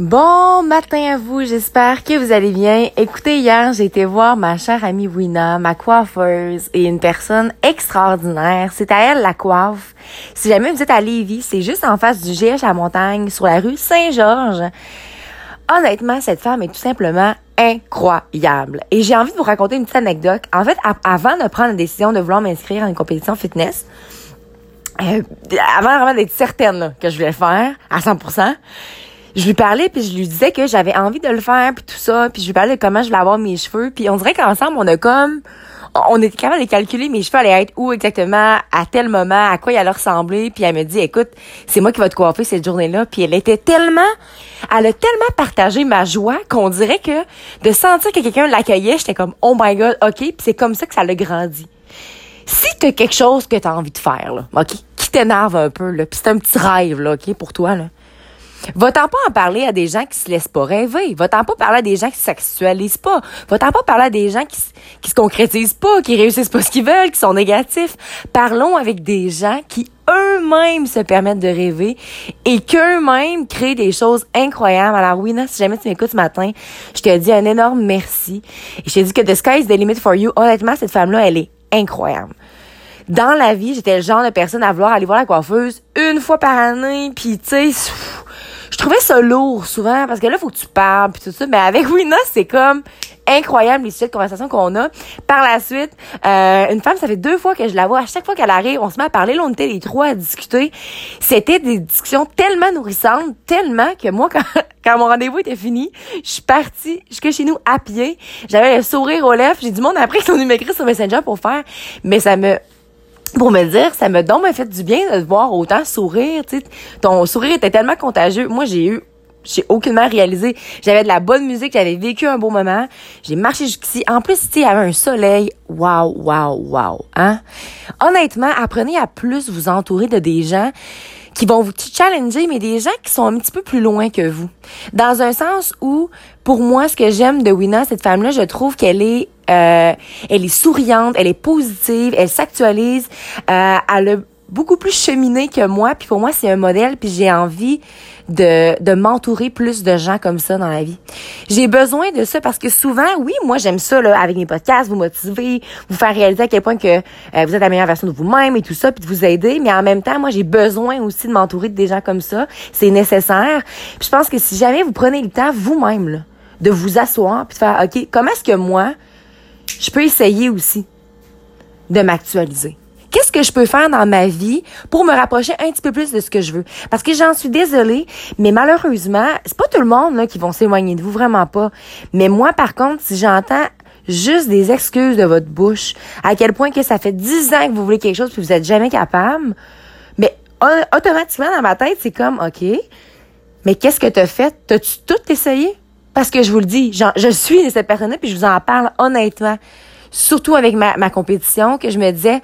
Bon matin à vous, j'espère que vous allez bien. Écoutez, hier, j'ai été voir ma chère amie Wina, ma coiffeuse, et une personne extraordinaire. C'est à elle la coiffe. Si jamais vous êtes à Lévis, c'est juste en face du GH à Montagne, sur la rue Saint-Georges. Honnêtement, cette femme est tout simplement incroyable. Et j'ai envie de vous raconter une petite anecdote. En fait, avant de prendre la décision de vouloir m'inscrire à une compétition fitness, euh, avant vraiment d'être certaine que je voulais le faire à 100%, je lui parlais puis je lui disais que j'avais envie de le faire puis tout ça puis je lui parlais de comment je voulais avoir mes cheveux puis on dirait qu'ensemble on a comme on était capable de calculer mes cheveux allaient être où exactement à tel moment à quoi ils allaient ressembler puis elle me dit écoute c'est moi qui vais te coiffer cette journée-là puis elle était tellement elle a tellement partagé ma joie qu'on dirait que de sentir que quelqu'un l'accueillait j'étais comme oh my god ok puis c'est comme ça que ça l'a grandi. Si t'as quelque chose que t'as envie de faire là ok qui t'énerve un peu là puis c'est un petit rêve là ok pour toi là Va-t'en pas en parler à des gens qui se laissent pas rêver. Va-t'en pas parler à des gens qui s'actualisent pas. Va-t'en pas parler à des gens qui, qui se concrétisent pas, qui réussissent pas ce qu'ils veulent, qui sont négatifs. Parlons avec des gens qui eux-mêmes se permettent de rêver et qu'eux-mêmes créent des choses incroyables. Alors oui, si jamais tu m'écoutes ce matin, je te dis un énorme merci. Et je te dis que The Sky is the limit for you. Honnêtement, cette femme-là, elle est incroyable dans la vie, j'étais le genre de personne à vouloir aller voir la coiffeuse une fois par année, puis tu sais, je trouvais ça lourd souvent parce que là, faut que tu parles puis tout ça. Mais avec Wina, c'est comme incroyable les sujets de conversation qu'on a. Par la suite, euh, une femme, ça fait deux fois que je la vois. À chaque fois qu'elle arrive, on se met à parler. Là, on était les trois à discuter. C'était des discussions tellement nourrissantes, tellement que moi, quand, quand mon rendez-vous était fini, je suis partie jusque chez nous à pied. J'avais le sourire aux lèvres. J'ai du monde après qui sont venus m'écrire sur Messenger pour faire. Mais ça me pour me dire, ça me donne fait du bien de te voir autant sourire, tu sais. Ton sourire était tellement contagieux. Moi, j'ai eu j'ai aucunement réalisé. J'avais de la bonne musique, j'avais vécu un beau moment. J'ai marché jusqu'ici. En plus, il y avait un soleil. Wow, wow, wow. Hein? Honnêtement, apprenez à plus vous entourer de des gens qui vont vous challenger, mais des gens qui sont un petit peu plus loin que vous. Dans un sens où, pour moi, ce que j'aime de Wina, cette femme-là, je trouve qu'elle est euh, elle est souriante, elle est positive, elle s'actualise, euh, elle beaucoup plus cheminé que moi, puis pour moi c'est un modèle, puis j'ai envie de, de m'entourer plus de gens comme ça dans la vie. J'ai besoin de ça parce que souvent, oui, moi j'aime ça là, avec mes podcasts, vous motiver, vous faire réaliser à quel point que euh, vous êtes la meilleure version de vous-même et tout ça, puis de vous aider, mais en même temps, moi j'ai besoin aussi de m'entourer de des gens comme ça, c'est nécessaire. Puis je pense que si jamais vous prenez le temps vous-même de vous asseoir puis de faire OK, comment est-ce que moi je peux essayer aussi de m'actualiser? Qu'est-ce que je peux faire dans ma vie pour me rapprocher un petit peu plus de ce que je veux? Parce que j'en suis désolée, mais malheureusement, c'est pas tout le monde là, qui vont s'éloigner de vous, vraiment pas. Mais moi, par contre, si j'entends juste des excuses de votre bouche, à quel point que ça fait dix ans que vous voulez quelque chose puis vous êtes jamais capable, mais automatiquement dans ma tête, c'est comme, OK, mais qu'est-ce que t'as fait? T'as-tu tout essayé? Parce que je vous le dis, je suis cette personne-là, puis je vous en parle honnêtement. Surtout avec ma, ma compétition, que je me disais,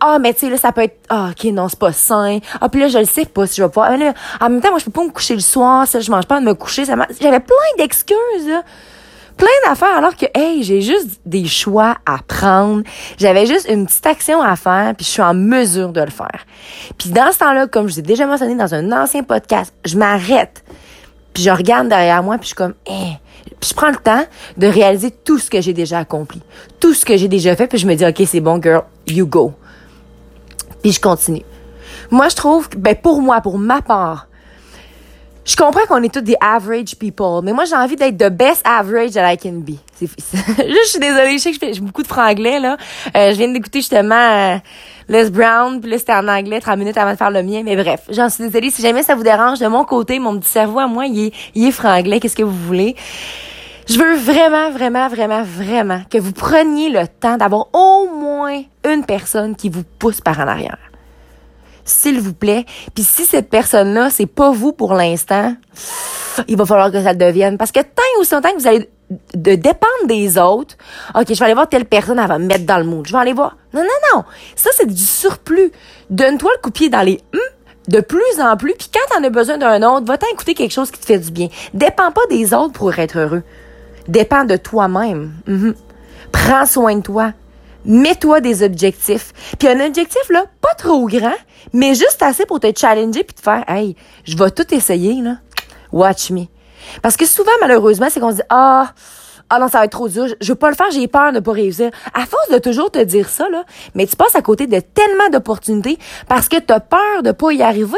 ah, oh, mais tu sais, là, ça peut être, ah, ok, non, c'est pas sain. Ah, puis là, je le sais pas si je vais pouvoir. en même temps, moi, je peux pas me coucher le soir, ça, je mange pas de me coucher. Ça J'avais plein d'excuses, là plein d'affaires alors que hey, j'ai juste des choix à prendre. J'avais juste une petite action à faire puis je suis en mesure de le faire. Puis dans ce temps-là, comme je vous ai déjà mentionné dans un ancien podcast, je m'arrête puis je regarde derrière moi, puis je suis comme, eh. Je prends le temps de réaliser tout ce que j'ai déjà accompli, tout ce que j'ai déjà fait, puis je me dis, OK, c'est bon, girl, you go. Puis je continue. Moi, je trouve ben, pour moi, pour ma part, je comprends qu'on est tous des average people, mais moi, j'ai envie d'être the best average that I can be. je suis désolée, je sais que je fais beaucoup de franglais, là. Euh, je viens d'écouter justement euh, Les Brown, puis là, c'était en anglais, 30 minutes avant de faire le mien. Mais bref, j'en suis désolée. Si jamais ça vous dérange, de mon côté, mon petit cerveau à moi, il est, franglais. Qu'est-ce que vous voulez? Je veux vraiment, vraiment, vraiment, vraiment que vous preniez le temps d'avoir au moins une personne qui vous pousse par en arrière s'il vous plaît. Puis si cette personne-là, c'est pas vous pour l'instant, il va falloir que ça le devienne. Parce que tant ou aussi longtemps que vous allez de dépendre des autres, OK, je vais aller voir telle personne, elle va me mettre dans le mood. Je vais aller voir. Non, non, non. Ça, c'est du surplus. Donne-toi le coup pied dans les hum de plus en plus. Puis quand t'en as besoin d'un autre, va-t'en écouter quelque chose qui te fait du bien. Dépends pas des autres pour être heureux. Dépends de toi-même. Mhm. Prends soin de toi. Mets-toi des objectifs. Puis un objectif, là, pas trop grand, mais juste assez pour te challenger puis te faire, hey, je vais tout essayer, là. Watch me. Parce que souvent, malheureusement, c'est qu'on se dit, ah, ah non, ça va être trop dur, je veux pas le faire, j'ai peur de pas réussir. À force de toujours te dire ça, mais tu passes à côté de tellement d'opportunités parce que t'as peur de pas y arriver.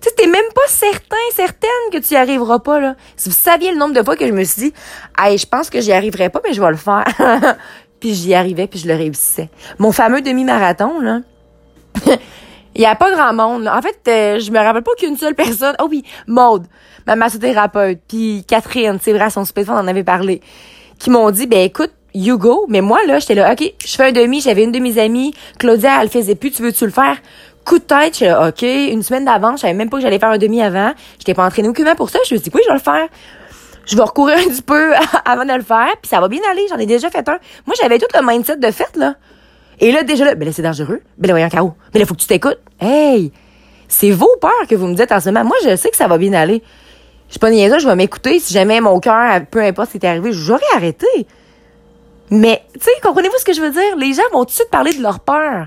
Tu sais, t'es même pas certain, certaine que tu y arriveras pas. Si vous saviez le nombre de fois que je me suis dit, hey, je pense que j'y arriverai pas, mais je vais le faire. puis j'y arrivais, puis je le réussissais. Mon fameux demi-marathon, là. Il y a pas grand monde. En fait, euh, je me rappelle pas qu'une seule personne. Oh oui, Maude, ma massothérapeute, puis Catherine, c'est vrai, son super on en avait parlé, qui m'ont dit, ben écoute, you go. Mais moi, là, j'étais là, OK, je fais un demi, j'avais une de mes amies, Claudia, elle le faisait plus, tu veux-tu le faire? Coup de tête, j'étais là, OK, une semaine d'avance, je savais même pas que j'allais faire un demi avant. J'étais pas entraînée aucunement pour ça. Je me suis dit, oui, je vais le faire. Je vais recourir un petit peu avant de le faire, puis ça va bien aller. J'en ai déjà fait un. Moi, j'avais tout le mindset de fait, là. Et là, déjà là, ben là, c'est dangereux. Ben là, voyons, Caro. Ben là, faut que tu t'écoutes. Hey! C'est vos peurs que vous me dites en ce moment. Moi, je sais que ça va bien aller. Je suis pas niaiseuse, je vais m'écouter. Si jamais mon cœur, peu importe ce qui est arrivé, j'aurais arrêté. Mais, tu sais, comprenez-vous ce que je veux dire? Les gens vont tout de suite parler de leur peur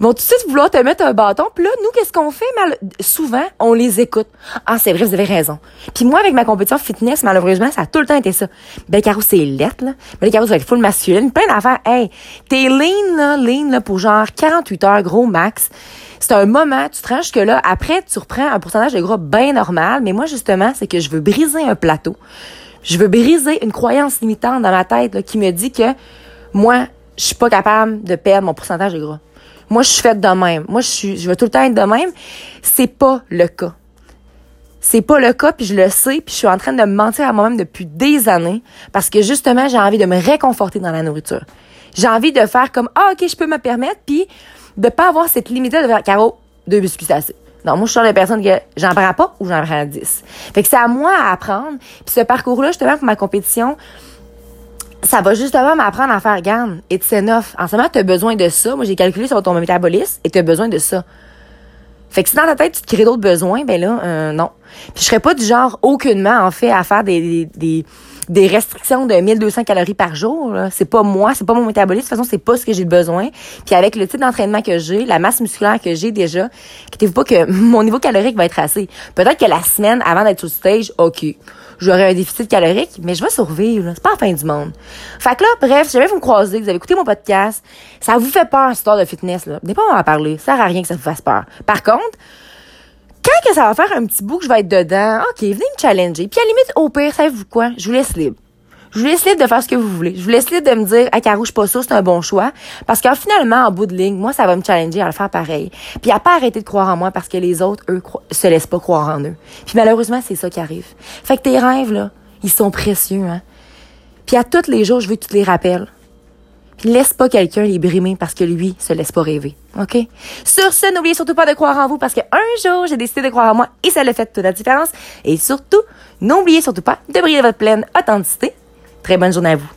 vont tout de suite vouloir te mettre un bâton? Puis là, nous, qu'est-ce qu'on fait? Mal... Souvent, on les écoute. Ah, c'est vrai, vous avez raison. Puis moi, avec ma compétition fitness, malheureusement, ça a tout le temps été ça. Ben, Caro, c'est lettre, là. Ben, Caro, ça va être full masculine. Plein d'affaires. Hey, t'es lean, là, lean, là, pour genre 48 heures, gros max. C'est un moment, tu te rends que là. Après, tu reprends un pourcentage de gras bien normal. Mais moi, justement, c'est que je veux briser un plateau. Je veux briser une croyance limitante dans ma tête, là, qui me dit que moi, je suis pas capable de perdre mon pourcentage de gras. Moi, je suis faite de même. Moi, je suis, je veux tout le temps être de même. C'est pas le cas. C'est pas le cas, puis je le sais, puis je suis en train de me mentir à moi-même depuis des années parce que justement, j'ai envie de me réconforter dans la nourriture. J'ai envie de faire comme ah ok, je peux me permettre, puis de pas avoir cette limite de faire Caro, deux biscuits assez. Non, moi, je suis la personne que j'en prends pas ou j'en prends dix. Fait que c'est à moi à apprendre. Puis ce parcours-là, justement, pour ma compétition, ça va justement m'apprendre à faire gamme. It's enough. En ce moment, tu as besoin de ça. Moi, j'ai calculé sur ton métabolisme et tu as besoin de ça. Fait que si dans ta tête, tu te crées d'autres besoins, ben là, euh, non. Puis je serais pas du genre aucunement, en fait, à faire des, des, des restrictions de 1200 calories par jour. C'est pas moi, c'est pas mon métabolisme. De toute façon, c'est pas ce que j'ai besoin. Puis avec le type d'entraînement que j'ai, la masse musculaire que j'ai déjà, inquiétez-vous pas que mon niveau calorique va être assez. Peut-être que la semaine avant d'être sur stage, OK j'aurai un déficit calorique, mais je vais survivre. C'est pas la fin du monde. Fait que là, bref, si jamais vous me croisez, vous avez écouté mon podcast, ça vous fait peur, cette histoire de fitness, là. N'est pas en parler. Ça sert à rien que ça vous fasse peur. Par contre, quand que ça va faire un petit bout que je vais être dedans, OK, venez me challenger. Puis à la limite, au pire, savez-vous quoi? Je vous laisse libre. Je vous laisse libre de faire ce que vous voulez. Je vous laisse libre de me dire, ah, Caro, je suis pas sûre, c'est un bon choix. Parce que finalement, en bout de ligne, moi, ça va me challenger à le faire pareil. Puis à pas arrêter de croire en moi parce que les autres, eux, se laissent pas croire en eux. Puis malheureusement, c'est ça qui arrive. Fait que tes rêves, là, ils sont précieux, hein. Puis à tous les jours, je veux que tu te les rappelles. Puis laisse pas quelqu'un les brimer parce que lui se laisse pas rêver. OK? Sur ce, n'oubliez surtout pas de croire en vous parce qu'un jour, j'ai décidé de croire en moi et ça le fait toute la différence. Et surtout, n'oubliez surtout pas de briller votre pleine authenticité Très bonne journée à vous.